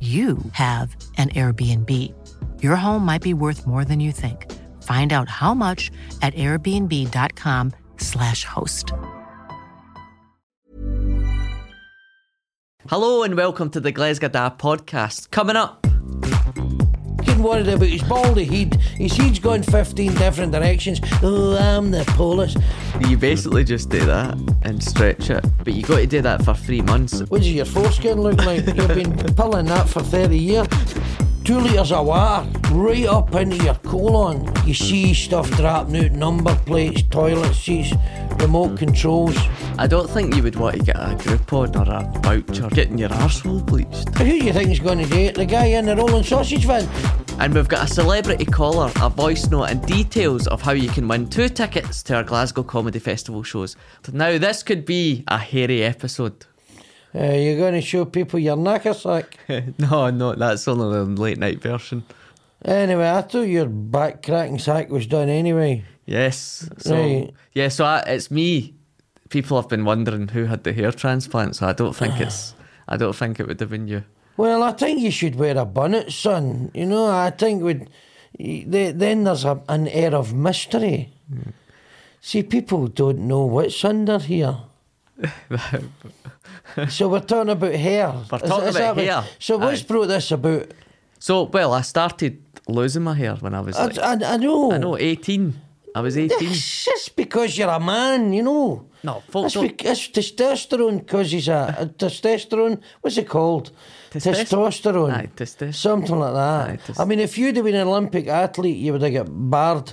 you have an Airbnb. Your home might be worth more than you think. Find out how much at airbnb.com/slash host. Hello and welcome to the Glesga Da podcast. Coming up, Worried about his baldy head. His head's gone 15 different directions. Oh, I'm the police. you basically just do that and stretch it, but you got to do that for three months. What does your foreskin look like? You've been pulling that for 30 years. Two litres of water right up into your colon. You see stuff dropping out, number plates, toilet seats, remote controls. I don't think you would want to get a Groupon or a voucher getting your arsehole bleached. Who do you think is going to do it? The guy in the rolling sausage van? And we've got a celebrity caller, a voice note, and details of how you can win two tickets to our Glasgow Comedy Festival shows. Now, this could be a hairy episode. Uh, you're going to show people your knackersack. no, no, that's only the late night version. Anyway, I thought your back cracking sack was done anyway. Yes. So, Right. yeah, so I, it's me. People have been wondering who had the hair transplant, so I don't think it's. I don't think it would have been you. Well, I think you should wear a bonnet, son. You know, I think would then there's a, an air of mystery. See, people don't know what's under here. so we're talking about hair. We're talking about that what- hair. So what's Aye. brought this about? So, well, I started losing my hair when I was I, like, I, I know. I know, 18. I was 18. It's just because you're a man, you know. No, folks It's, don't- bec- it's testosterone causes a, a testosterone. What's it called? Testosterone. Aye, testes- Something like that. Aye, tes- I mean, if you'd have been an Olympic athlete, you would have got barred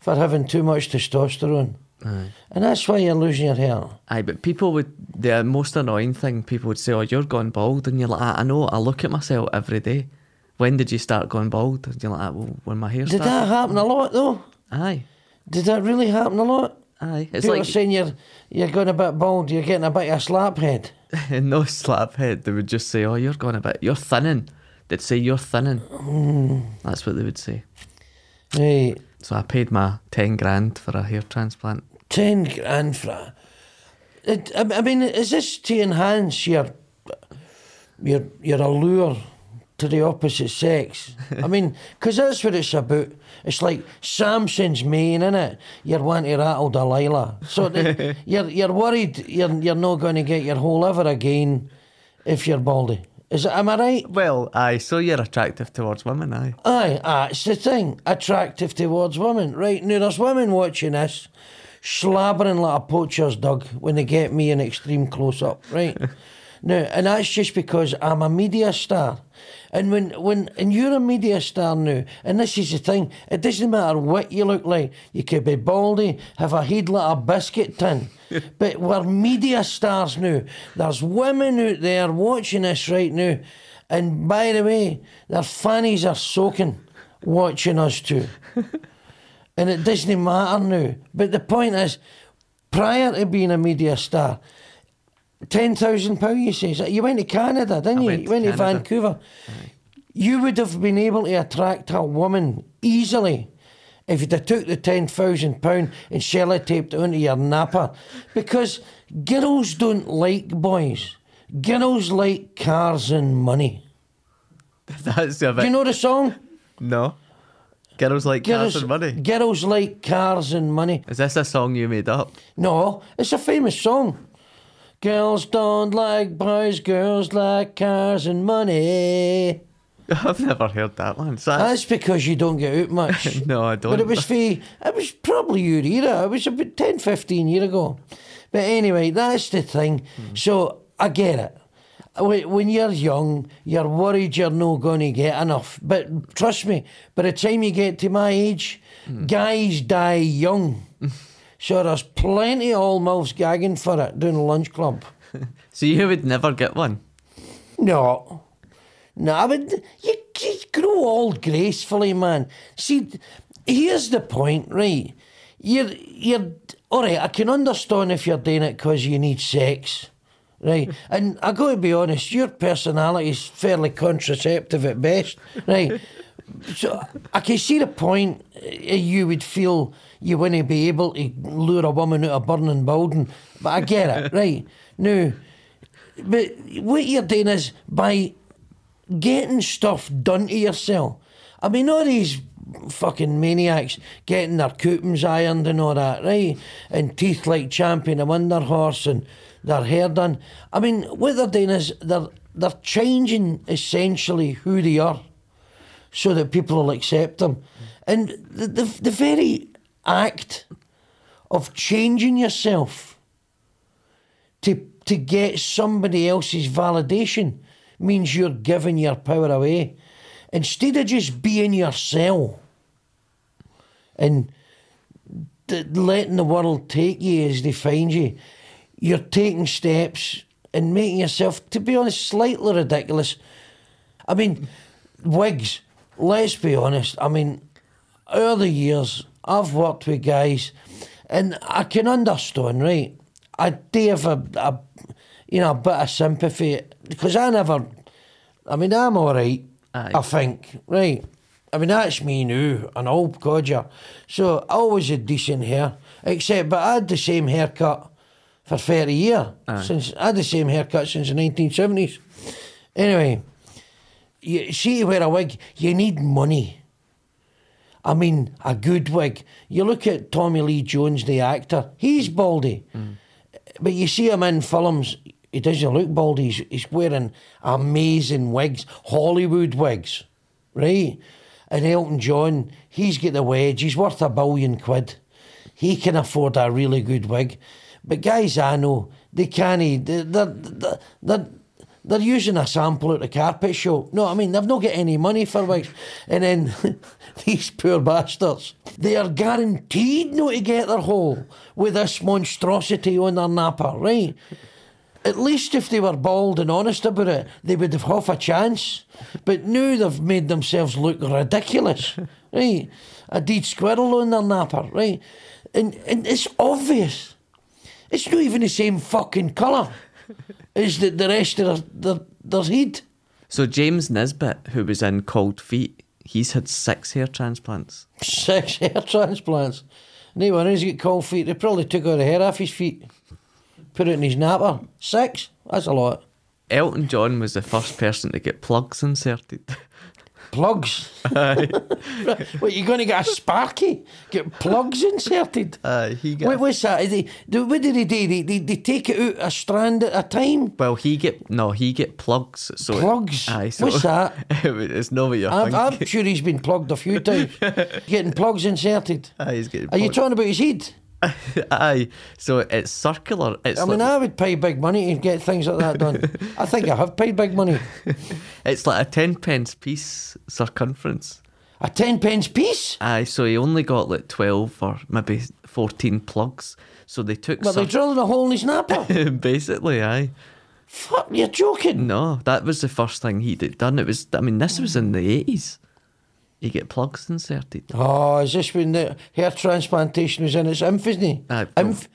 for having too much testosterone. Aye. And that's why you're losing your hair. Aye, but people would, the most annoying thing, people would say, Oh, you're going bald. And you're like, I, I know, I look at myself every day. When did you start going bald? And you're like, "Ah, well, when my hair Did started. that happen a lot, though? Aye, Did that really happen a lot? aye. It's People are like, saying you're, you're going a bit bald, you're getting a bit of a slap head. no slap head. They would just say, Oh, you're going a bit, you're thinning. They'd say, You're thinning. Mm. That's what they would say. Right. So I paid my 10 grand for a hair transplant. Ten grand for a- it. I I mean, is this to enhance your your your allure to the opposite sex? I mean, because that's what it's about. It's like Samson's mane, innit? You're wanting to rattle Delilah, so the, you're you're worried you're you're not going to get your whole liver again if you're baldy. Is it? Am I right? Well, aye, so you're attractive towards women, aye. Aye, that's the thing. Attractive towards women. Right, now there's women watching this, slabbering like a poacher's dog when they get me in extreme close up, right? now, and that's just because I'm a media star. And when, when and you're a media star now, and this is the thing, it doesn't matter what you look like. You could be baldy, have a head like a biscuit tin. but we're media stars now. There's women out there watching this right now. And by the way, their fannies are soaking watching us too. and it doesn't matter now. But the point is, prior to being a media star, Ten thousand pound, you say? You went to Canada, didn't I you? went you to went to Canada. Vancouver. You would have been able to attract a woman easily if you'd have took the ten thousand pound and sellotaped it onto your napper. Because girls don't like boys. Girls like cars and money. That's a bit. Do you know the song? no. Girls like cars Girls, and money. girls like cars and money. Is this a song you made up? No, it's a famous song. Girls don't like boys, girls like cars and money. I've never heard that one. So That's because you don't get out much. No, I don't. But it was for, it was probably your era. It was about 10, 15 years ago. But anyway, that's the thing. Hmm. So I get it. When you're young, you're worried you're not going to get enough. But trust me, by the time you get to my age, Hmm. guys die young. so there's plenty of old mouths gagging for it doing a lunch club. so you would never get one. No. No, but you, you grow old gracefully, man. See, here's the point, right? You're, you're, all right, I can understand if you're doing it because you need sex, right? And I got to be honest, your personality is fairly contraceptive at best, right? So I can see the point uh, you would feel you wouldn't be able to lure a woman out of burning building, but I get it, right? Now, but what you're doing is by getting stuff done to yourself. I mean, all these fucking maniacs getting their coupons ironed and all that, right? And teeth like Champion and Wonder Horse and their hair done. I mean, what they're doing is they're they're changing essentially who they are, so that people will accept them. And the the, the very act of changing yourself to to get somebody else's validation means you're giving your power away. Instead of just being yourself and letting the world take you as they find you, you're taking steps and making yourself, to be honest, slightly ridiculous. I mean, wigs, let's be honest. I mean, over the years, I've worked with guys, and I can understand, right? I do have a, a you know, a bit of sympathy because I never. I mean, I'm all right. Aye. I think, right? I mean, that's me now, an old codger. So I always had decent hair, except, but I had the same haircut for 30 years. Since I had the same haircut since the 1970s. Anyway, you see, to wear a wig, you need money. I mean, a good wig. You look at Tommy Lee Jones, the actor, he's baldy. Mm. But you see him in films, he doesn't look baldy. He's, he's wearing amazing wigs, Hollywood wigs, right? And Elton John, he's got the wedge. He's worth a billion quid. He can afford a really good wig. But guys I know, they can't. They're, they're, they're, they're, using a sample at the carpet show. No, I mean, they've not got any money for wigs. And then these poor bastards, they are guaranteed not to get their hole with this monstrosity on their napper, right? At least if they were bald and honest about it, they would have half a chance. But now they've made themselves look ridiculous, right? A deed squirrel on their napper, right? And, and it's obvious. It's not even the same fucking colour as the, the rest of their, their, their head. So James Nesbitt, who was in Cold Feet, he's had six hair transplants. Six hair transplants. No one has got cold feet. They probably took all the hair off his feet, put it in his napper. Six? That's a lot. Elton John was the first person to get plugs inserted. Plugs. what, you going to get a sparky? Get plugs inserted? Uh, he got What, what's that? They, they, what did they do? They, they, they take it out a strand at a time? well, he get no, he get plugs. So it- Plugs? aye, so What's that? it's not what you're I'm, I'm sure he's been plugged a few times. Getting plugs inserted. Aye, he's getting Are you plugged. talking about his head? Aye, so it's circular. It's I mean, like, I would pay big money to get things like that done. I think I have paid big money. it's like a ten pence piece circumference. A ten pence piece? Aye, so he only got like twelve or maybe fourteen plugs. So they took But they drilled a hole in his napper? basically, aye. Fuck, you're joking. No, that was the first thing he did done. It was, I mean, this was in the eighties. You get plugs inserted. Oh, is this when the hair transplantation was in its infancy? Aye, Inf-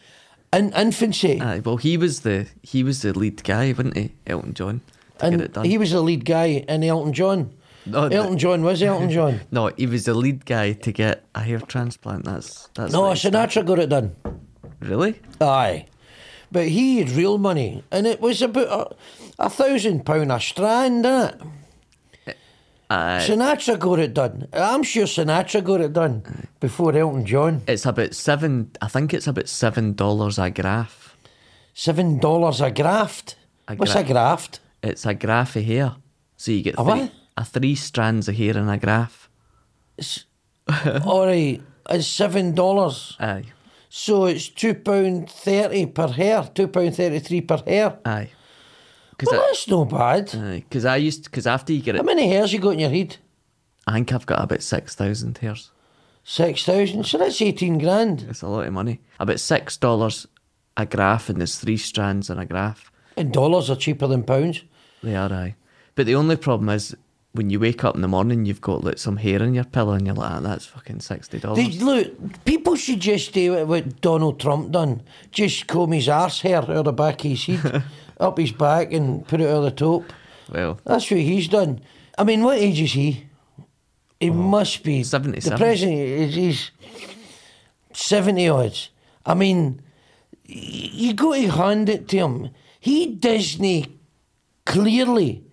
in infancy. Aye, well, he was the he was the lead guy, wasn't he? Elton John. To get it and done. he was the lead guy in Elton John. No, the- Elton John was Elton John. no, he was the lead guy to get a hair transplant. That's that's no, what he started- Sinatra got it done. Really? Aye. But he had real money, and it was about a, a thousand pound a strand, innit? Aye. Sinatra got it done. I'm sure Sinatra got it done before Elton John. It's about seven. I think it's about seven dollars a graft. Seven dollars a graft. A What's gra- a graft? It's a graft of hair, so you get A three, a three strands of hair in a graft. All right, it's seven dollars. Aye, So it's two pound thirty per hair. Two pound thirty three per hair. aye. Because Well, that's no bad. I, cause I used because after you get it, How many hairs you got in your head? I think I've got about six thousand hairs. Six thousand. So that's eighteen grand. It's a lot of money. About six dollars a graft, and there's three strands in a graft. And dollars are cheaper than pounds. They are, aye. But the only problem is when you wake up in the morning, you've got like some hair in your pillow, and you're like, "Ah, "That's fucking sixty dollars." look, people should just do what, what Donald Trump done. Just comb his arse hair out of the back of his head, up his back, and put it over the top. Well, That's what he's done. I mean, what age is he? He must be 77. The president is he's seventy odds. I mean, you got to hand it to him. He Disney clearly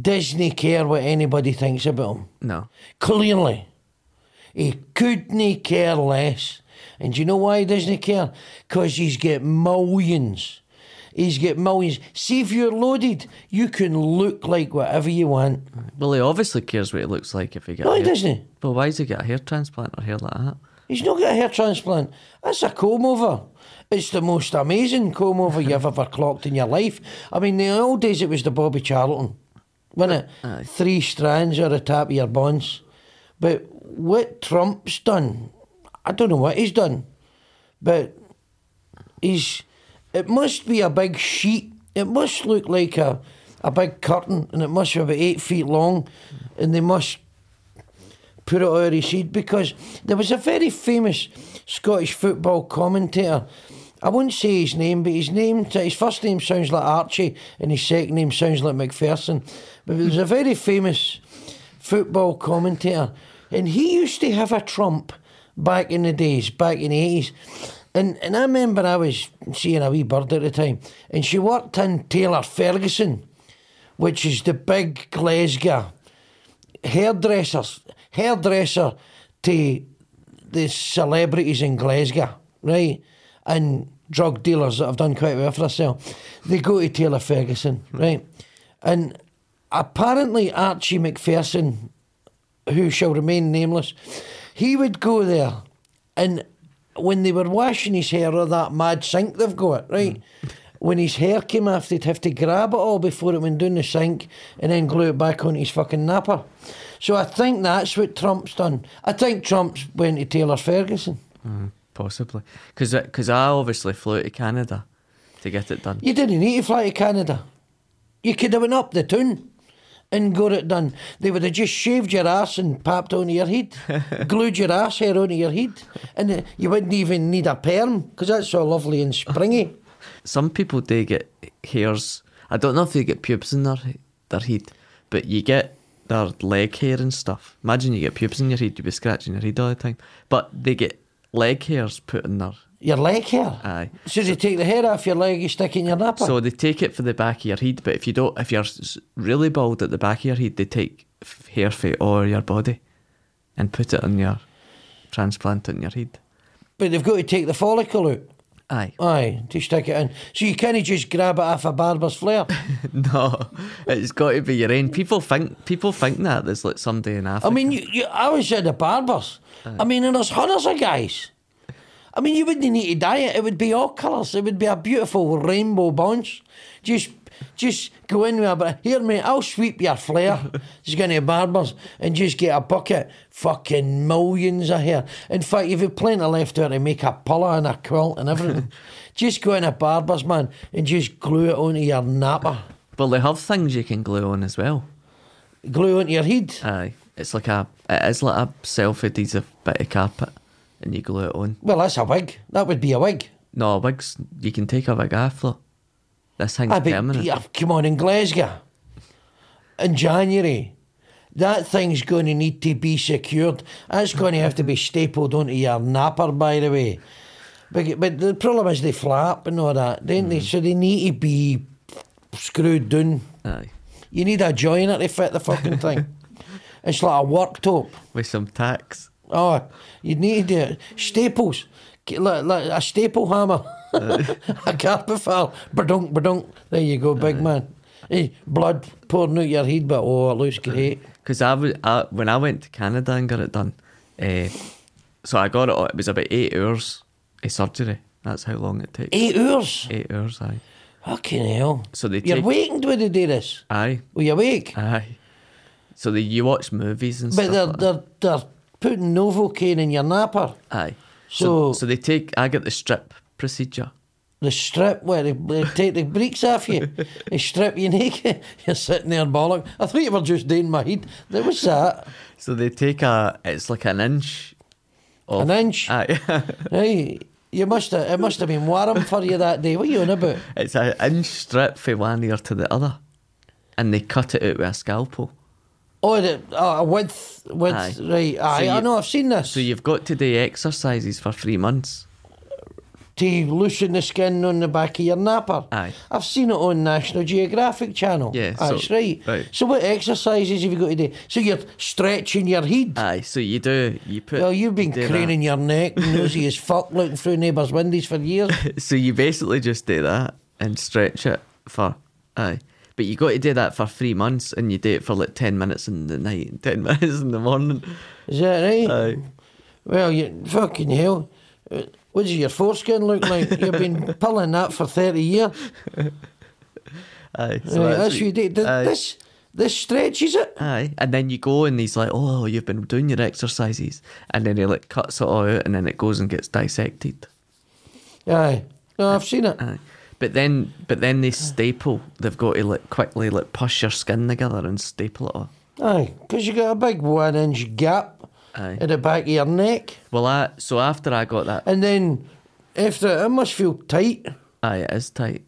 Disney care what anybody thinks about him. no, Clearly. He couldn't care less. And do you know why he doesn't care? Because he's got millions. He's got millions. See, if you're loaded, you can look like whatever you want. well, he obviously cares what it looks like if he gets. No, he hair- doesn't. Well, why does he get a hair transplant or hair like that? He's not got a hair transplant. That's a comb over. It's the most amazing comb over you've ever clocked in your life. I mean, in the old days, it was the Bobby Charlton, wasn't it? Three strands or the top of your bonds. But what Trump's done, I don't know what he's done, but he's. It must be a big sheet. It must look like a, a big curtain, and it must be about eight feet long, and they must put it of his head because there was a very famous Scottish football commentator. I won't say his name, but his name, his first name sounds like Archie, and his second name sounds like Macpherson. But there was a very famous football commentator, and he used to have a trump back in the days, back in the eighties. And and I remember I was seeing a wee bird at the time, and she worked in Taylor Ferguson, which is the big Glasgow hairdressers, hairdresser to the celebrities in Glasgow, right? And drug dealers that have done quite well for themselves. They go to Taylor Ferguson, hmm. right? And apparently Archie Macpherson, who shall remain nameless, he would go there and when they were washing his hair or that mad sink they've got, right? Hmm. When his hair came off, they'd have to grab it all before it went down the sink and then glue it back on his fucking napper. So I think that's what Trump's done. I think Trump's went to Taylor Ferguson. Hmm. Possibly, because I obviously flew to Canada to get it done. You didn't need to fly to Canada. You could have went up the town and got it done. They would have just shaved your ass and popped onto your head, glued your ass hair onto your head, and uh, you wouldn't even need a perm because that's so lovely and springy. Some people do get hairs. I don't know if they get pubes in their their head, but you get their leg hair and stuff. Imagine you get pubes in your head, you'd be scratching your head all the time. But they get leg hairs put in there. Your leg hair. Aye. So they take the hair off your leg, you stick it in your napper. So they take it for the back of your head, but if you don't, if you're really bald at the back of your head, they take hair from all your body and put it on your transplant in your head. but they've got to take the follicle out. Aye. Aye, to stick it in. So you can't just grab it off a barber's flare. No, it's got to be your own. People think people think that there's like somebody in Africa. I mean, you, you, I was at the barbers. I mean, and there's hundreds of guys. I mean, you wouldn't need to dye it. It would be all colours. It would be a beautiful rainbow bunch. Just, just go in with a bit. Here, mate, I'll sweep your flare. just go to barbers and just get a bucket. Fucking millions of hair. In fact, if you've got plenty left out to make a pillow and a quilt and everything, just go in a barber's man and just glue it onto your napper. well, they have things you can glue on as well. Glue onto your head. Aye, it's like a it is like a self-adhesive bit of carpet, and you glue it on. Well, that's a wig. That would be a wig. No, wigs. You can take a wig after. This thing's Ah, but, permanent. yeah, come on, in Glasgow, in January, that thing's going to need to be secured. That's going to have to be stapled onto your napper, by the way. But, but the problem is they flap and all that, don't Mm. they? So they need to be screwed down. Aye. You need a joiner to fit the fucking thing. it's like a worktop. With some tacks. Oh, you need to do staples, like, like a staple hammer, uh. a carpet file, badunk, badunk. There you go, big uh. man. Hey, blood pouring out your head, but oh, it looks uh. great. Because I, was- I, when I went to Canada and got it done, uh, so I got it, it was about eight hours of surgery. That's how long it takes. Eight hours. Eight hours, aye. Fucking hell. So they You're take- when they do this. Aye, Were you awake? aye. So they, you watch movies and but stuff. they're, like they're, they're putting Novocaine in your napper. Aye. So- So, so they take. I get the strip procedure. The strip where they, they take the breeks off you, they strip you naked. You're sitting there bollock. I thought you were just doing my head. There was that. So they take a. It's like an inch. Of, An inch? Aye. Hey, you must have, it must have been warm for you that day. What are you on about? it's an inch strip from one ear to the other, and they cut it out with a scalpel. Oh, the oh, width, width, Aye. right. Aye, I you- know, I've seen this. So you've got to do exercises for three months. to loosen the skin on the back of your napper. Aye. I've seen it on National Geographic Channel. Yeah, so- That's right. right. So what exercises have you got to do? So you're stretching your head. Aye. So you do. You put. well, you've been do that. craning your neck, nosy as fuck, looking through neighbours' windows for years. So you basically just do that and stretch it for. Aye. But you got to do that for three months, and you do it for like ten minutes in the night, and ten minutes in the morning. Is that right? Aye. Well, you fucking hell. Uh, What does your foreskin look like? You've been pulling that for 30 years. Aye. So right, that's you aye. This, this stretches it. Aye, and then you go and he's like, "Oh, you've been doing your exercises," and then he like cuts it all out, and then it goes and gets dissected. Aye. No, I've seen it. Aye, but then, but then they ah. staple. They've got to like quickly like push your skin together and staple it all. Aye, because you got a big one inch gap Aye. at the back of your neck. Well, I so after I got that, And then after it must feel tight. aye, it is tight.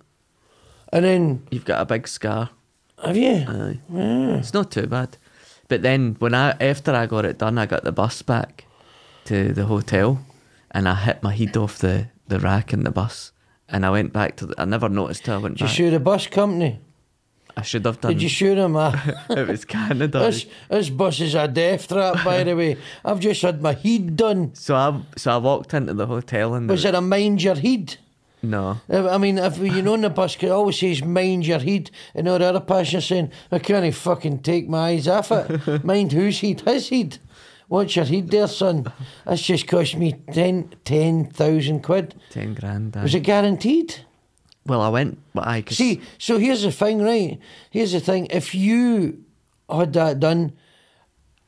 And then You've got a big scar. have you? Aye, ah. it's not too bad. But then when I after I got it done, I got the bus back to the hotel, and I hit my head off the the rack in the bus, and I went back to. The, I never noticed till I went Did you back. sue the bus company? I should have done. Did you sue him? It was Canada. this, this bus is a death trap, by the way. I've just had my head done. So I so I walked into the hotel and Was there- it a mind your head? no. Uh, I mean, if you know in the bus, it always says mind your head, and all the other passengers saying, I can't fucking take my eyes off it. mind whose head? His head. What's your head there, son? That's just cost me 10 10,000 quid. Ten grand. aye. Was it guaranteed? Well, I went, but I could See, so here's the thing, right? Here's the thing. If you had that done,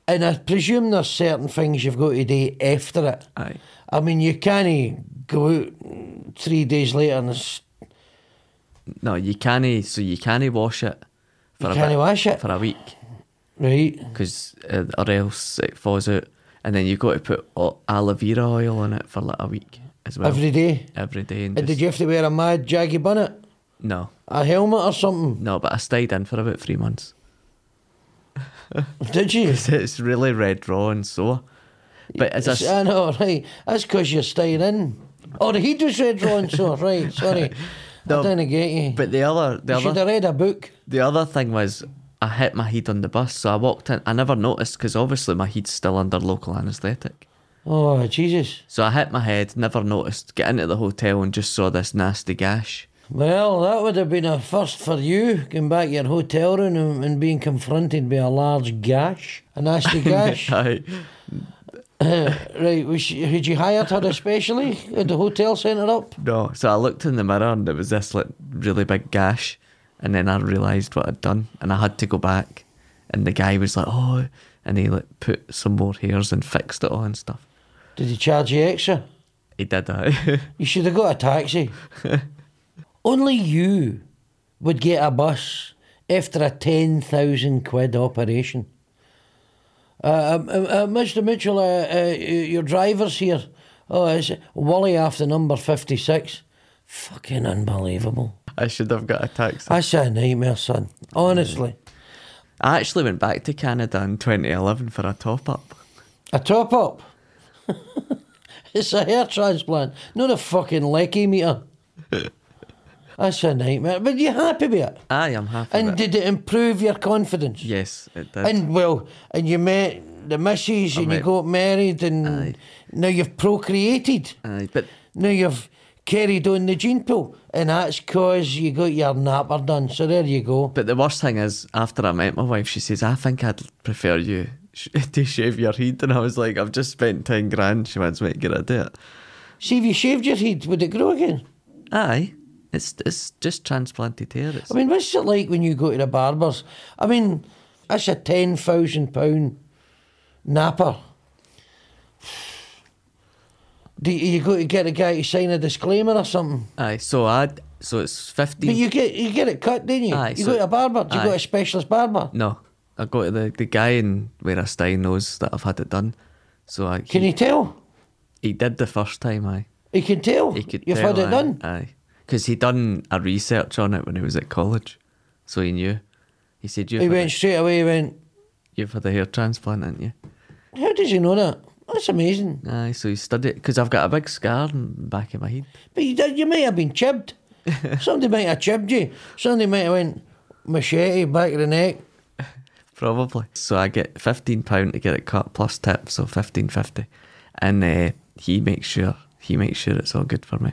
and I presume there's certain things you've got to do after it. Aye. I mean, you can't go out three days later and it's, No, you can't. So you can't wash it. For You a can't bit- wash it? for a week right. because uh, or else it falls out, and then you've got to put o- aloe vera oil on it for like a week as well. Every day. Every day. And And just, did you have to wear a mad jaggy bonnet? No, A helmet or something? no, but I stayed in for about three months. Did you? It's really red raw and sore. But as I It's- s- I know, right. That's because you're staying in. Oh, the heat was red drawn, so, right, sorry. No, I didn't get you. but the other the you should other have read a book. The other thing was I hit my head on the bus, so I walked in. I never noticed because obviously my head's still under local anaesthetic. Oh, Jesus. So I hit my head, never noticed. Get into the hotel and just saw this nasty gash. Well, that would have been a first for you, going back to your hotel room and, and being confronted by a large gash, a nasty gash. Right, was she, had you hired her especially? Had the hotel sent her up? No. So I looked in the mirror and there was this like really big gash, and then I realised what I'd done, and I had to go back. And the guy was like, "Oh," and he like put some more hairs and fixed it all and stuff. Did he charge you extra? He did that. You should have got a taxi. Only you would get a bus after a 10,000 quid operation. Uh, um, uh, uh, Mr. Mitchell, uh, uh, your driver's here. Oh, it's Wally after number 56. Fucking unbelievable. I should have got a taxi. That's a nightmare, son. Honestly. I actually went back to Canada in 2011 for a top up. A top up. it's a hair transplant, not a fucking lecky meter. That's a nightmare. But you happy with it? I am happy. And with it. did it improve your confidence? Yes, it did. And well, and you met the missus and you got married and Aye. now you've procreated. Aye, but Now you've carried on the gene pool. And that's cause you got your napper done. So there you go. but the worst thing is, after I met my wife, she says, "I think I'd prefer you sh- to shave your head," and I was like, "I've just spent ten grand. She wants me to get rid of it." See if you shaved your head, would it grow again? Aye, it's it's just transplanted hair. It's, I mean, what's it like when you go to the barbers? I mean, that's a ten thousand pound napper. Do you, you got to get a guy to sign a disclaimer or something? aye, so I so it's fifteen. But you get you get it cut, didn't you? Aye, you so- go to a barber. Do you go to a specialist barber? no, I go to the the guy in where I stay knows that I've had it done. So I Can he, you tell? he did the first time. Aye. He can tell. He could You've tell, had it aye, done. Aye. Because he done a research on it when he was at college. So he knew. He said, You've, He went a, straight away. He went. you've had a hair transplant, haven't you? How did you know that? That's amazing. Aye, so he studied Because I've got a big scar in the back of my head. But you, did- you might have been chibbed. Somebody might have chibbed you. Somebody might have went machete back of the neck. Probably. So I get £15 to get it cut plus tip, so fifteen fifty, And uh, he makes sure he makes sure it's all good for me.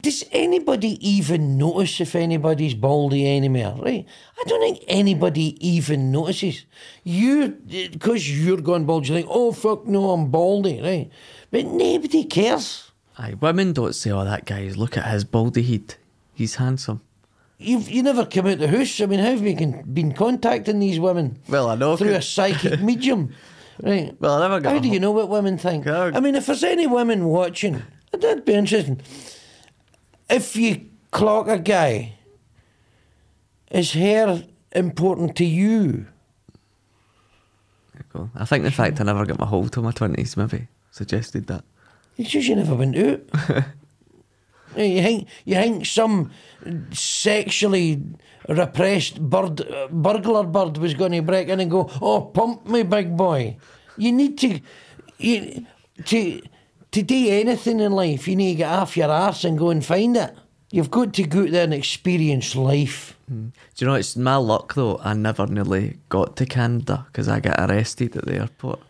Does anybody even notice if anybody's baldy anymore? Right? I don't think anybody even notices. You, because you're going bald, you think, oh fuck no, I'm baldy, right? But nobody cares. Aye, women don't say, oh, that guy's look at his baldy head. He's handsome. You've you never come out the house. I mean, how have you been contacting these women? Well, I know, through a psychic medium, right? Well, I never got How do you know what women think? Yeah. I mean, if there's any women watching, that'd be interesting. If you clock a guy, is hair important to you? Go. I think the fact I never got my hole till my 20s maybe suggested that. It's just you never went out. You think you think some sexually repressed bird, burglar bird was going to break in and go, "Oh, pump me, big boy." You need to, you, to to do anything in life. You need to get off your arse and go and find it. You've got to go out there and experience life. Hmm. Do you know, it's my luck though, I never nearly got to Canada because I got arrested at the airport.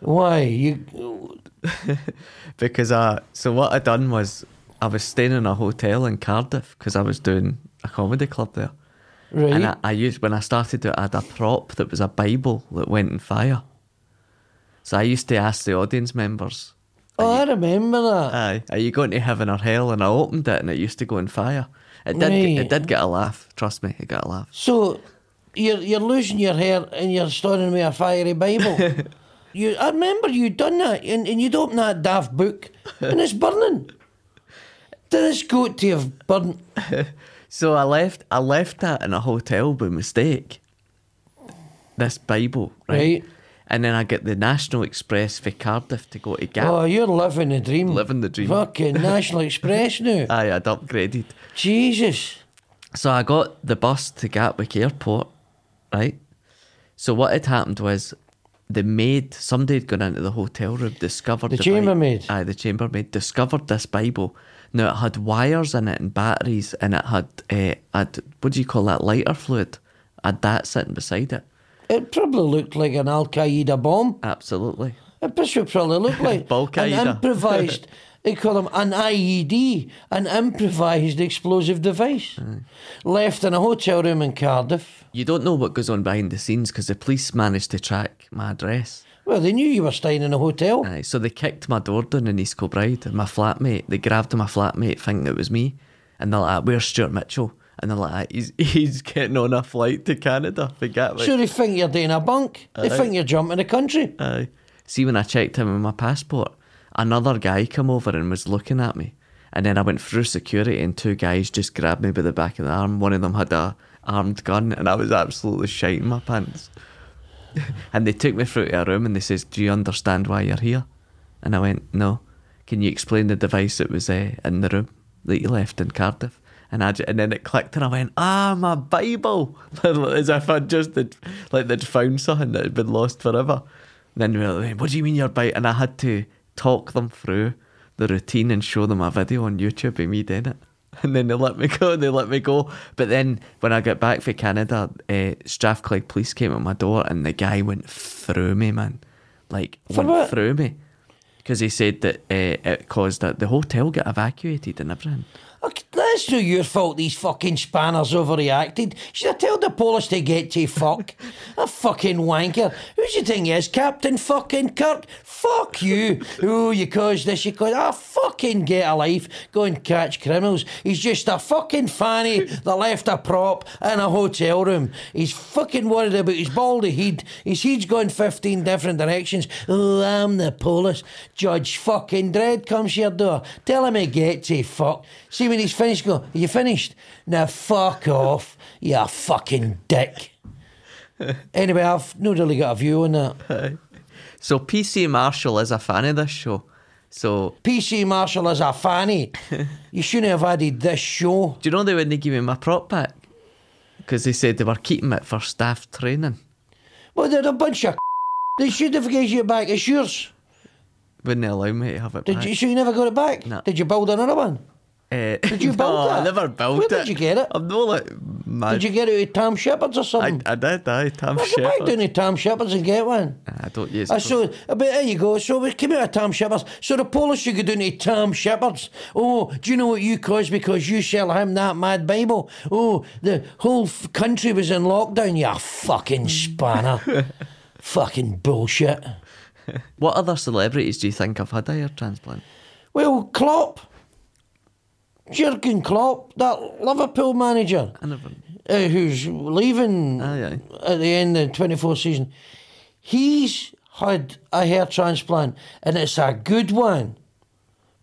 Why you? Because I, so what I done was, I was staying in a hotel in Cardiff because I was doing a comedy club there. Right. And I, I used, when I started it, I had a prop that was a Bible that went in fire. So I used to ask the audience members, oh, I remember that. Aye, are you going to heaven or hell? And I opened it and it used to go in fire. It did, Right. it did get a laugh, trust me, it got a laugh. So you're you're losing your hair and you're standing with a fiery Bible. you I remember you done that and, and you'd open that daft book and it's burning. Did this got to have burnt? So I left I left that in a hotel by mistake. This Bible, right? Right. And then I get the National Express for Cardiff to go to Gap. Oh, you're living the dream. Living the dream. Fucking National Express now. Aye, I'd upgraded. Jesus. So I got the bus to Gatwick Airport, right? So what had happened was the maid, somebody had gone into the hotel room, discovered The Bi- chambermaid? Aye, the chambermaid discovered this Bible. Now it had wires in it and batteries, and it had, uh, had what do you call that lighter fluid? Had that sitting beside it. It probably looked like an Al Qaeda bomb. Absolutely. It probably looked like an improvised. They call them an IED, an improvised explosive device, left in a hotel room in Cardiff. You don't know what goes on behind the scenes because the police managed to track my address. Well, they knew you were staying in a hotel. Aye, so they kicked my door down in East Kilbride. and My flatmate, they grabbed my flatmate thinking it was me. And they're like, ah, where's Stuart Mitchell? And they're like, he's, he's getting on a flight to Canada for Gatwick. So they think you're doing a bunk. They think you're jumping the country. Aye. See, when I checked him with my passport, another guy come over and was looking at me. And then I went through security and two guys just grabbed me by the back of the arm. One of them had a armed gun and I was absolutely shiting my pants. and they took me through to a room and they says, do you understand why you're here? And I went, no. Can you explain the device that was uh, in the room that you left in Cardiff? And I, and then it clicked and I went, ah, my Bible. As if I'd just, had, like they'd found something that had been lost forever. And Then they were like, what do you mean you're Bible? And I had to talk them through the routine and show them a video on YouTube of me doing it. And then they let me go, they let me go. But then when I got back from Canada, uh, Strathclyde police came at my door and the guy went through me, man. Like, For went what? through me. Because he said that uh, it caused that the hotel got evacuated and everything. That's not your fault these fucking spanners overreacted. Should have told the police to get to fuck. a fucking wanker. Who's you think is? Captain fucking Kirk? Fuck you. Oh, you caused this, you caused... Ah, fucking get a life. Go and catch criminals. He's just a fucking fanny that left a prop in a hotel room. He's fucking worried about his baldy head. His head's going 15 different directions. Oh, I'm the police. Judge fucking Dredd comes to your door. Tell him to get to fuck. See when he's finished, go, Are you finished? Now fuck off, you fucking dick. anyway, I've not really got a view on that. So PC Marshall is a fan of this show. So PC Marshall is a fanny. you shouldn't have added this show. do you know they wouldn't give me my prop back? Because they said they were keeping it for staff training. Well, they're a bunch of They should have given you back. It's yours. Wouldn't allow me to have it Did back. you? So you never got it back? No. Did you build another one? Uh, Did you build no, I never built Where it. did you get it? I'm not like mad. Did you get it at Tam Shepherd's or something? I did, aye, Tam Well, go back Shepherd. down to Tam Shepherd's and get one. I don't use I saw, but there you go. So we came out of Tam Shepherd's. So the Polish you could do to Tam Shepherd's. Oh, do you know what you caused because you sell him that mad Bible? Oh, the whole f- country was in lockdown. You fucking spanner. fucking bullshit. What other celebrities do you think have had a transplant? Well, Klopp. Jurgen Klopp, that Liverpool manager uh, who's leaving Aye, aye. at the end of the 24 season, he's had a hair transplant and it's a good one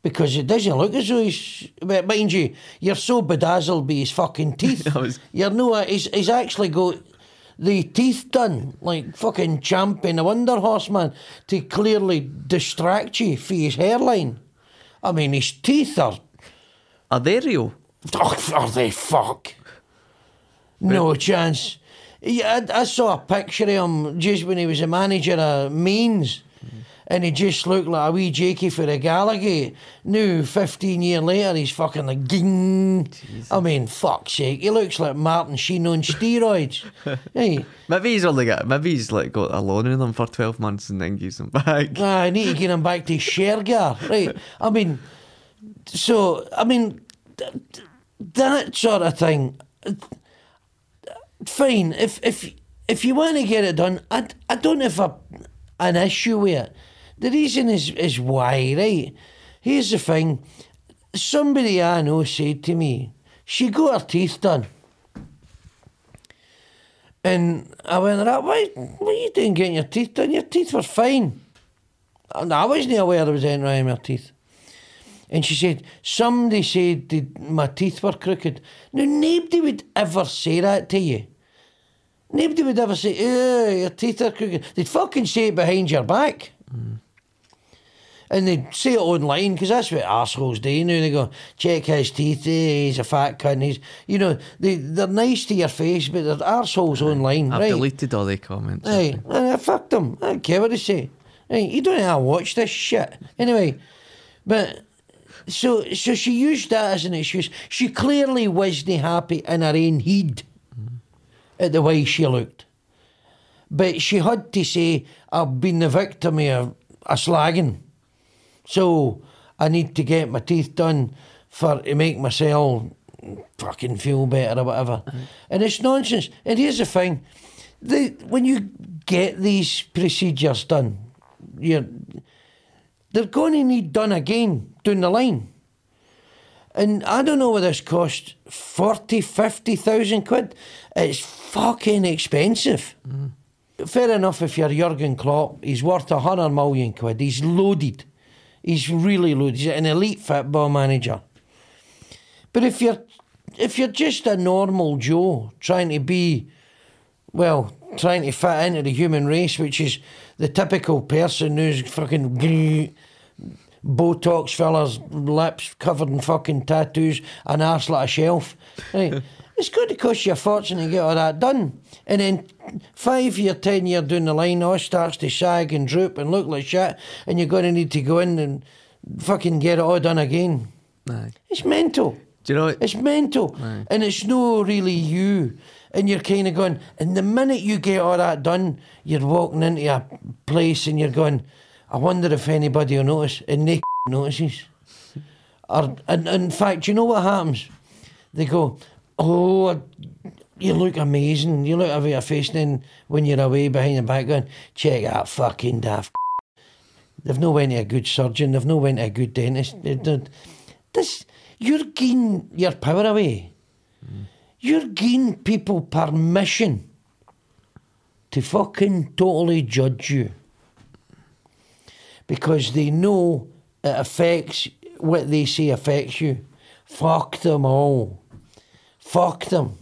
because it doesn't look as though he's. Mind you, you're so bedazzled by his fucking teeth. Was- You're no, he's, he's actually got the teeth done like fucking champion, a wonder horse man, to clearly distract you for his hairline. I mean, his teeth are Are they real? Oh, are they fuck? No chance. Yeah, I, I saw a picture of him just when he was a manager of Mainz, and he just looked like a wee Jakey for a Gallagher. Now, 15 years later, he's fucking like ging. I mean, fuck's sake, he looks like Martin Sheen on steroids. hey, Maybe he's only got. Maybe he's like got a loan in them for twelve months and then gives them back. I need to get him back to Shergar, right? I mean, so I mean, th- th- that sort of thing. uh, Fine, if if if you want to get it done, I, I don't have a, an issue with it. The reason is is why, right? Here's the thing. Somebody I know said to me, she got her teeth done. And I went, right, why, what are you doing getting your teeth done? Your teeth were fine. And I wasn't aware there was anything wrong with my teeth. And she said, somebody said that my teeth were crooked. Now, nobody would ever say that to you. Nobody would ever say, oh, your teeth are crooked. They'd fucking say it behind your back. And they'd say it online because that's what assholes do. You know, they go, check his teeth, eh, he's a fat cunt. He's, you know, they, they're nice to your face, but they're arseholes online. I've right? deleted all the comments. Right, I fuck them. I don't care what they say. Right, you don't have to watch this shit. Anyway, but so so she used that as an excuse. She clearly wasn't happy in her own head at the way she looked. But she had to say, I've been the victim of a slagging. So I need to get my teeth done for to make myself fucking feel better or whatever. Mm-hmm. And it's nonsense. And here's the thing. The, when you get these procedures done, you're, they're going to need done again down the line. And I don't know whether this cost 40, 50,000 quid. It's fucking expensive. Mm. Fair enough if you're Jurgen Klopp, he's worth a hundred million quid. He's loaded. He's really loaded. He's an elite football manager. But if you're if you're just a normal Joe trying to be well, trying to fit into the human race, which is the typical person who's fucking Botox fillers, lips covered in fucking tattoos, an arse like a shelf. Right. it's going to cost you a fortune to get all that done. And then five year, ten year down the line, all starts to sag and droop and look like shit, and you're going to need to go in and fucking get it all done again. Aye. It's mental. Do you know what? It's mental. And it's no really you. And you're kind of going, and the minute you get all that done, you're walking into a place and you're going, I wonder if anybody will notice. And they notices. Or, and, and in fact, you know what happens? They go, Oh, you look amazing. You look over your face. Then when you're away behind the back, going, Check that fucking daft. They've no went to a good surgeon. They've no went to a good dentist. This, you're giving your power away. You're giving people permission to fucking totally judge you because they know it affects what they say affects you. Fuck them all. Fuck them.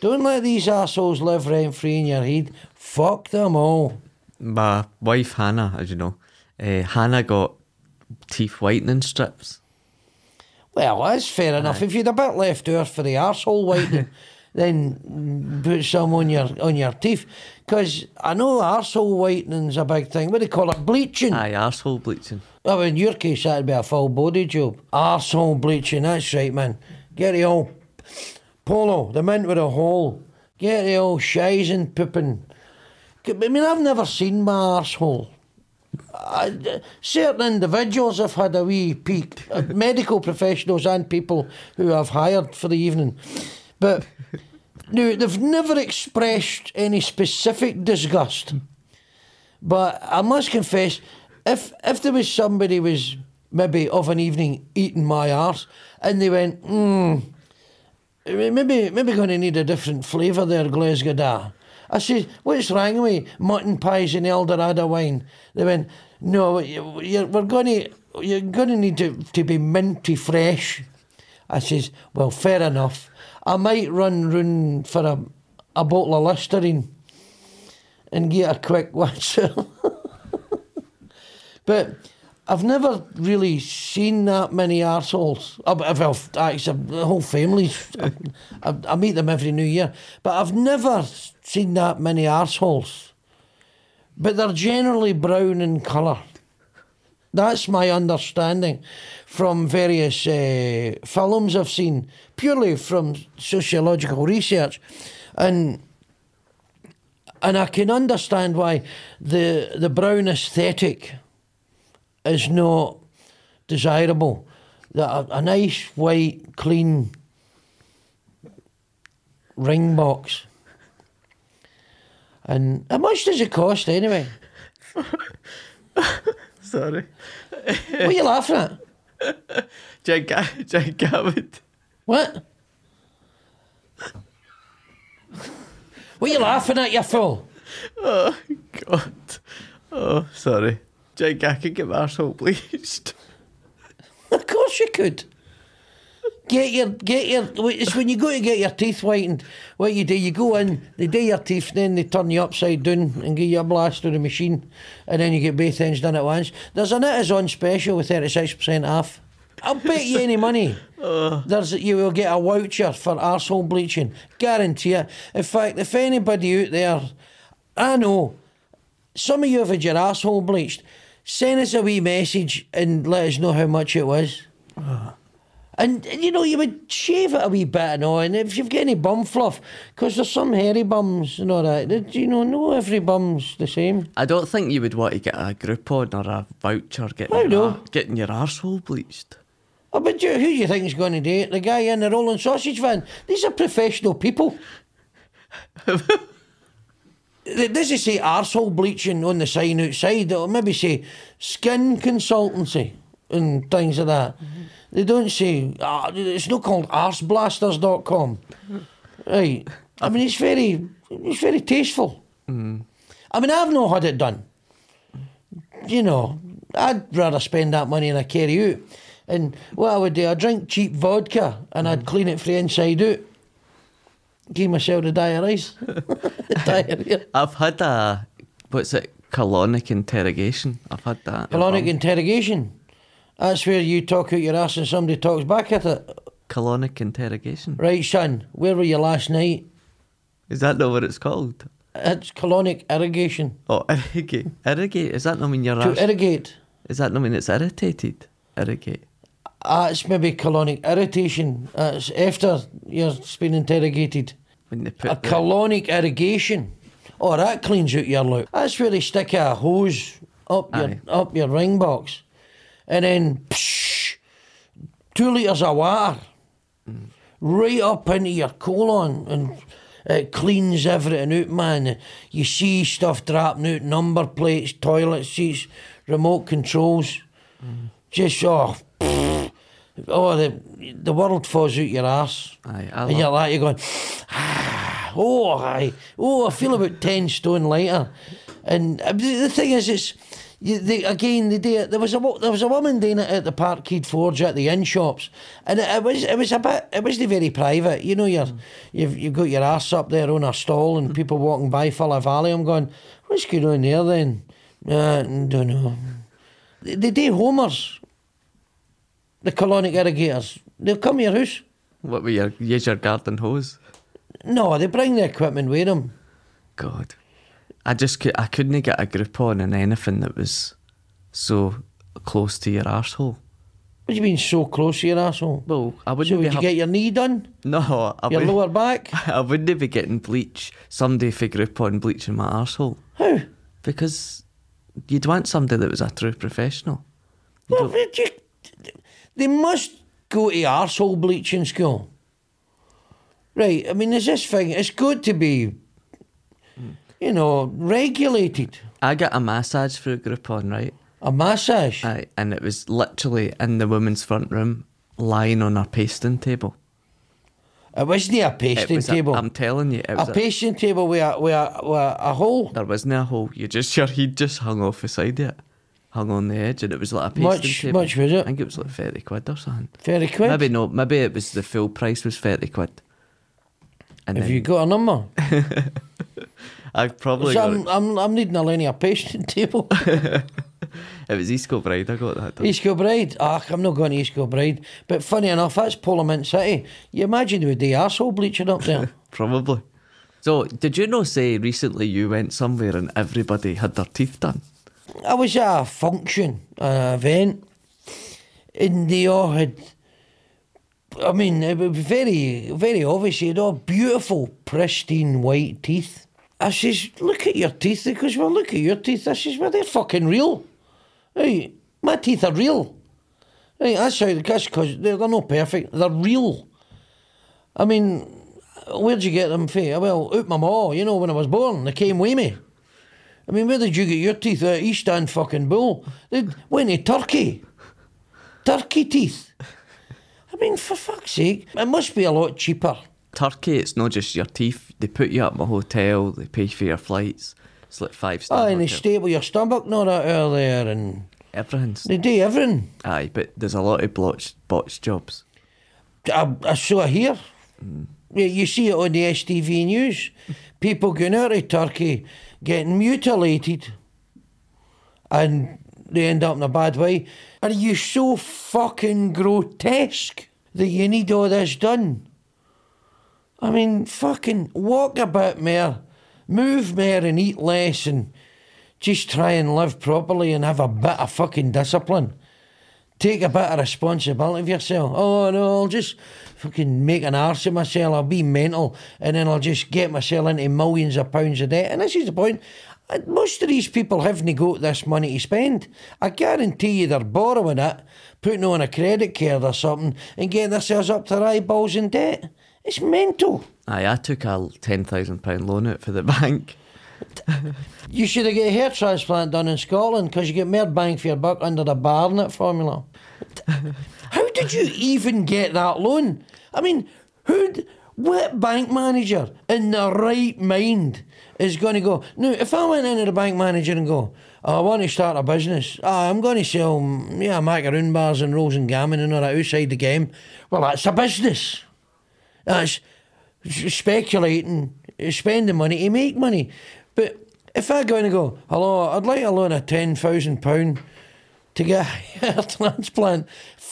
Don't let these assholes live rent free in your head. Fuck them all. My wife Hannah, as you know, uh, Hannah got teeth whitening strips. Well, that's fair enough. If you'd a bit left over for the arsehole whitening, then put some on your on your teeth. Because I know arsehole whitening's a big thing. What do they call it? Bleaching. Aye, arsehole bleaching. Well, in your case, that'd be a full body job. Arsehole bleaching, that's right, man. Get the old polo, the mint with a hole. Get the old shies and pooping. I mean, I've never seen my arsehole. I, certain individuals have had a wee peek, uh, medical professionals and people who I've hired for the evening. But no, they've never expressed any specific disgust. But I must confess, if if there was somebody was maybe of an evening eating my arse and they went, hmm, maybe maybe going to need a different flavour there, Glesga Da. I said, what's wrong with mutton pies and Eldorado wine? They went, no, you, you, we're going to you're going to need to, to be minty fresh. I says, well, fair enough. I might run round for a, a bottle of Listerine and get a quick watch. but I've never really seen that many arseholes. Uh, Well, actually, the whole family's. I, I meet them every New Year. But I've never seen that many arseholes. But they're generally brown in colour. That's my understanding from various uh, films I've seen, purely from sociological research. And and I can understand why the the brown aesthetic is not desirable. That a, a nice white clean ring box. And how much does it cost anyway? Sorry. what are you laughing at? Jake, Jake Gavitt. What? What are you laughing at, you fool? Oh, God. Oh, sorry. Jake, I could get my arsehole bleached. Of course you could. Get your, get your. It's when you go to get your teeth whitened. What you do, you go in, they do your teeth, then they turn you upside down and give you a blast through the machine, and then you get both ends done at once. There's an it is on special with thirty six percent off. I'll bet you any money. There's you will get a voucher for arsehole bleaching. Guarantee it. In fact, if anybody out there, I know some of you have had your arsehole bleached. Send us a wee message and let us know how much it was. Ah. And, and, you know, you would shave it a wee bit and all, and if you've got any bum fluff, because there's some hairy bums and all that, you know, no every bum's the same. I don't think you would want to get a Groupon or a voucher getting, I your, know. ar- getting your arsehole bleached. Oh, but you, who do you think is going to do it? The guy in the rolling sausage van? These are professional people. It doesn't say arsehole bleaching on the sign outside. It'll maybe say skin consultancy and things like that. They don't say, ah, it's not called arseblasters.com. Right. I mean, it's very, it's very tasteful. I mean, I've not had it done. You know, I'd rather spend that money and I carry out. And what I would do, I'd drink cheap vodka and I'd clean it from the inside out. Give myself the diaries. the diarrhea. I've had a, what's it, colonic interrogation. I've had that. Colonic interrogation. That's where you talk out your ass and somebody talks back at it. colonic interrogation. Right, son, where were you last night? Is that not what it's called? It's colonic irrigation. Oh, irrigate. Irrigate. Is that not mean your To arse? irrigate. Is that not mean it's irritated? Irrigate. Ah, it's maybe colonic irritation. Uh, it's after you've been interrogated. When they put A the- colonic irrigation. Oh, that cleans out your look. That's where they stick a hose up your Aye. up your ring box, and then psh, two litres of water right up into your colon, and it cleans everything out, man. You see stuff dropping out, number plates, toilet seats, remote controls. Just oh, pfft. oh, the the world falls out your ass. Aye, I and you're like you're going. Oh, I, oh, I feel about 10 stone lighter. And uh, the thing is, it's, you, they, again, they do. There was a there was a woman doing it at the Parkhead Forge at the inn shops, and it, it was it was a bit it wasn't very private. You know, you're you've you've got your ass up there on a stall, and people walking by full of valley. I'm going, what's going on there then? Uh, don't know. They, they do homers. The colonic irrigators. They'll come to your house. What were your use your garden hose? No, they bring the equipment with them. God, I just could, I couldn't get a grip on in anything that was so close to your arsehole. What do you mean so close to your asshole? Well, I wouldn't So would you hap- get your knee done? no, I Your lower back? I wouldn't be getting bleach. Somebody for grip on bleaching my asshole. How? because you'd want somebody that was a true professional. You Well, you- they must go to arsehole bleaching school. Right, I mean, there's this thing, it's good to be, you know, regulated. I got a massage through a grip right? A massage. Aye, and it was literally in the woman's front room, lying on a pasting table. it wasn't a pasting was table. I'm telling you, it a was a, pasting table with a, with, a, with a hole. there wasn't a hole. You just your he'd just hung off the side of it, hung on the edge, and it was like a pasting Much- table. much was it? I think it was like thirty quid or something. Very quick. Maybe no, maybe it was the full price was thirty quid. And Have then you got a number? I probably got I'm, it. I'm, I'm needing a linear pasting table. It was East Kilbride. I got that. Done. East Kilbride. Ah, I'm not going to East Kilbride. But funny enough, that's Parliament City. You imagine with the arsehole bleaching up there. Probably. So, did you know? Say recently you went somewhere and everybody had their teeth done. I was at a function, an event, and they all had. I mean, it was very, very obvious. They had all beautiful, pristine white teeth. I says, "Look at your teeth." He goes, "Well, look at your teeth." I says, "Well, they're fucking real. Hey, my teeth are real. Hey, that's how. That's because they're, they're not perfect. They're real. I mean, where'd you get them from? Well, out my maw. You know, when I was born, they came with me. I mean, where did you get your teeth out? East End fucking bull. They went to Turkey. Turkey teeth. I mean, for fuck's sake, it must be a lot cheaper. Turkey, it's not just your teeth. They put you up in a hotel. They pay for your flights. It's like five Oh, star. and they staple your stomach that out there, and Everything's they do everything. aye, but there's a lot of botched, botched jobs. I, I saw it here. Mm. You, you see it on the STV news. People going out of Turkey getting mutilated and they end up in a bad way. Are you so fucking grotesque that you need all this done? I mean, fucking walk a bit more, move more and eat less and just try and live properly and have a bit of fucking discipline. Take a bit of responsibility of yourself. Oh no, I'll just fucking make an arse of myself. I'll be mental, and then I'll just get myself into millions of pounds of debt. And this is the point. Most of these people haven't got this money to spend. I guarantee you they're borrowing it, putting on a credit card or something, and getting themselves up to their eyeballs in debt. It's mental. Aye, I took a ten thousand pound loan out for the bank. You should have got a hair transplant done in Scotland because you get more bang for your buck under the Barnett formula. How did you even get that loan? I mean, who, what bank manager in their right mind is going to go? Now, if I went into the bank manager and go, oh, I want to start a business, oh, I'm going to sell, yeah, macaroon bars and rolls and gammon and all that outside the game. Well, that's a business. Uh, That's s- speculating, uh, spending money to make money. But if I go in and go, hello, I'd like a loan of £10,000 to get a hair transplant,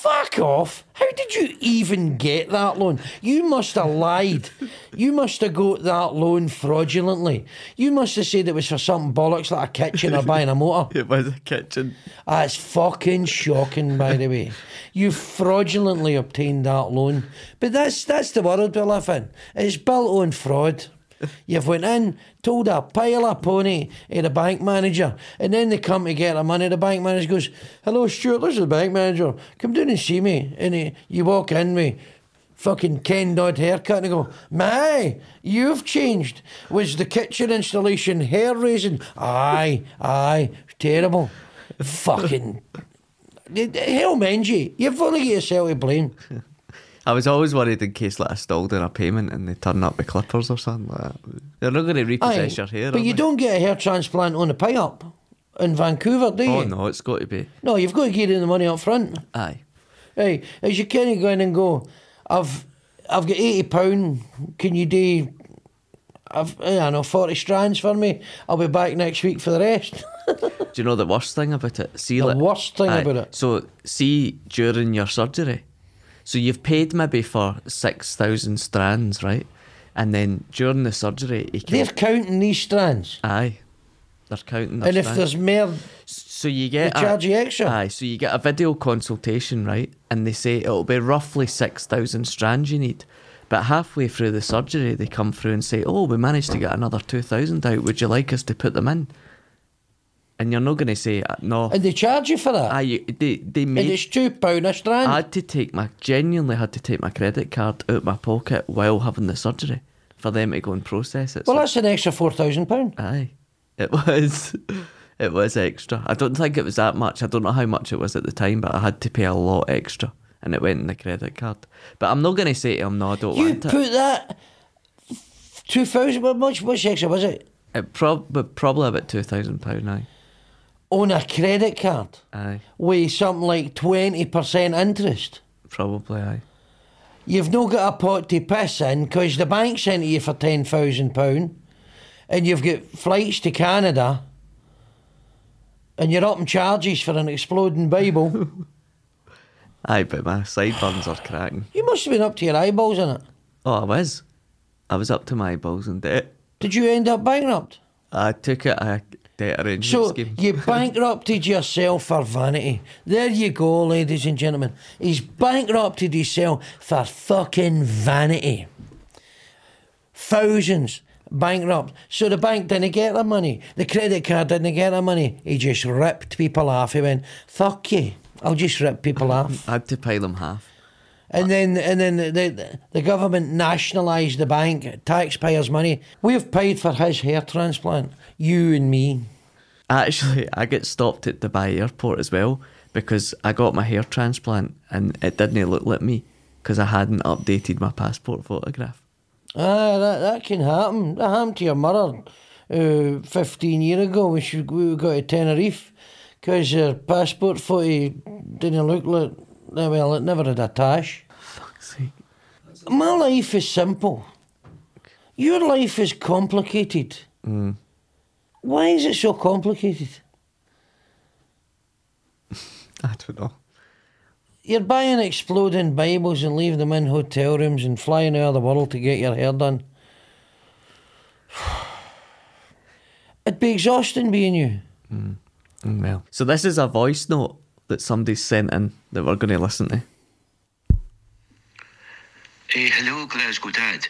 fuck off. How did you even get that loan? You must have lied. You must have got that loan fraudulently. You must have said it was for something bollocks like a kitchen or buying a motor. It was a kitchen. Ah, that's fucking shocking, by the way. You fraudulently obtained that loan. But that's that's the world we live in. It's built on fraud. You've went in, told a pile of pony to the bank manager, and then they come to get the money. The bank manager goes, Hello, Stuart, this is the bank manager. Come down and see me. And he, you walk in with fucking Ken Dodd haircut and go, My, you've changed. Was the kitchen installation hair raising? Aye, aye, terrible. fucking. Hell, Menji, you've only got yourself to blame. I was always worried in case like I stalled in a payment and they turn up with clippers or something like that. They're not going to Aye, repossess your hair. but you they? don't get a hair transplant on the pay up in Vancouver, do oh, you? Oh no, it's got to be. No, you've got to give them the money up front. Aye. Hey, as you of go in and go, I've I've got eighty pound. Can you do? I've I know forty strands for me. I'll be back next week for the rest. Do you know the worst thing about it? See, The like- worst thing Aye, about it? So, see, during your surgery, so you've paid maybe for six thousand strands, right? And then during the surgery, you They're counting these strands, Aye, they're counting. Their and if strands. there's more, So you get They charge a, you extra? Aye, so you get a video consultation, right? And they say it'll be roughly six thousand strands you need. But halfway through the surgery, they come through and say, "Oh, we managed to get another two thousand out. Would you like us to put them in?" And you're not going to say uh, no. and they charge you for that. You, they they and it's two pound a strand. I had to take my genuinely had to take my credit card out my pocket while having the surgery for them to go and process it. well, So- that's an extra four thousand pound. Aye, it was. It was extra. I don't think it was that much. I don't know how much it was at the time, but I had to pay a lot extra, and it went in the credit card. But I'm not going to say to him, no, I don't You want it. You put that two thousand. How much? Much extra was it it prob- but probably about two thousand pound now. On a credit card Aye, with something like twenty percent interest? probably aye. You've no got a pot to piss in because the bank sent you for ten thousand pound, and you've got flights to Canada, and you're up in charges for an exploding Bible. Aye, but my sideburns are cracking. you must have been up to your eyeballs in it. Oh, I was. I was up to my eyeballs in debt. Did you end up bankrupt? I took it a debt arrangement So scheme. you bankrupted yourself for vanity. There you go, ladies and gentlemen. He's bankrupted himself for fucking vanity. Thousands bankrupt. So the bank didn't get the money. The credit card didn't get the money. He just ripped people off. He went, fuck you. I'll just rip people off. I had to pay them half. And then and then the, the, the government nationalised the bank, taxpayers' money. We've paid for his hair transplant. You and me. Actually, I get stopped at Dubai airport as well because I got my hair transplant and it didn't look like me because I hadn't updated my passport photograph. Ah, that, that can happen. That happened to your mother uh, 15 years ago when she, we got to Tenerife because her passport photo didn't look like, well, it never had a tash. Fuck's sake. My life is simple. Your life is complicated. Why is it so complicated? I don't know. You're buying exploding Bibles and leaving them in hotel rooms and flying out of the world to get your hair done. It'd be exhausting being you. Mm, Well, so this is a voice note that somebody sent in that we're going to listen to. Eh, hello, Glasgow Dad.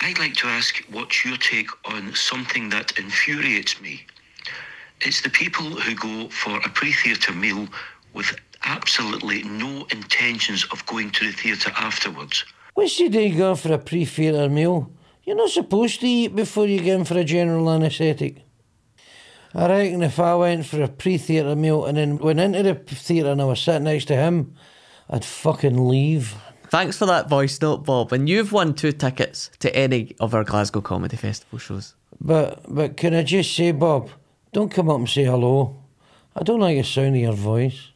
I'd like to ask what's your take on something that infuriates me. It's the people who go for a pre theatre meal with absolutely no intentions of going to the theatre afterwards. What's the day going for a pre-theatre meal? You're not supposed to eat before you go in for a general anaesthetic. I reckon if I went for a pre-theatre meal and then went into the theatre and I was sitting next to him, I'd fucking leave. Thanks for that voice note, Bob. And you've won two tickets to any of our Glasgow Comedy Festival shows. But but can I just say, Bob, don't come up and say hello. I don't like the sound of your voice.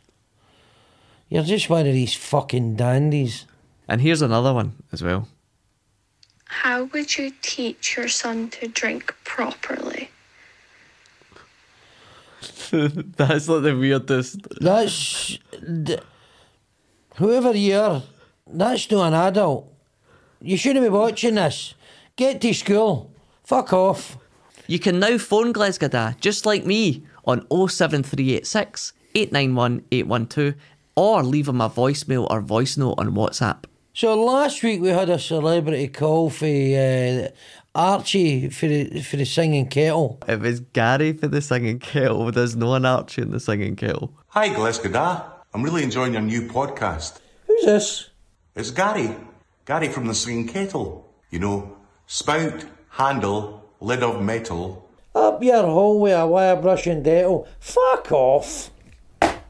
You're just one of these fucking dandies. And here's another one as well. How would you teach your son to drink properly? That's like the weirdest. That's d- whoever you are. That's not an adult. You shouldn't be watching this. Get to school. Fuck off. You can now phone Glesga Da, just like me, on 07386 891 812 or leave him a voicemail or voice note on WhatsApp. So last week we had a celebrity call for uh, Archie for the for the singing kettle. If it's Gary for the singing kettle. There's no an Archie in the singing kettle. Hi, Glasgow I'm really enjoying your new podcast. Who's this? It's Gary. Gary from the Singing Kettle. You know, spout, handle, lid of metal. Up your hole with a wire brush and dental. Fuck off.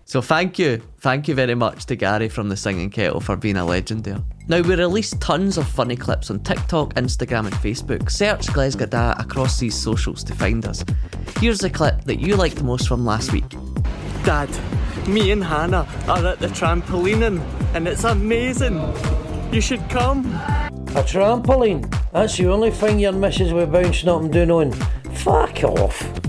So thank you, thank you very much to Gary from the Singing Kettle for being a legend there. Now we release tons of funny clips on TikTok, Instagram and Facebook. Search Glesga Da across these socials to find us. Here's the clip that you liked most from last week. Dad, me and Hannah are at the trampolining and it's amazing. You should come. A trampoline. That's the only thing your missus will bouncing up and doing on. Fuck off.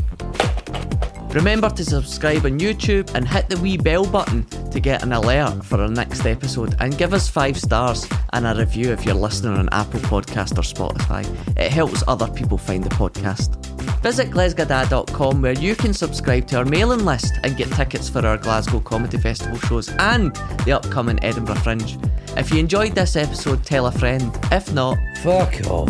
Remember to subscribe on YouTube and hit the wee bell button to get an alert for our next episode and give us five stars and a review if you're listening on Apple Podcast or Spotify. It helps other people find the podcast. Visit glasgow.com where you can subscribe to our mailing list and get tickets for our Glasgow Comedy Festival shows and the upcoming Edinburgh Fringe. If you enjoyed this episode, tell a friend. If not, fuck off.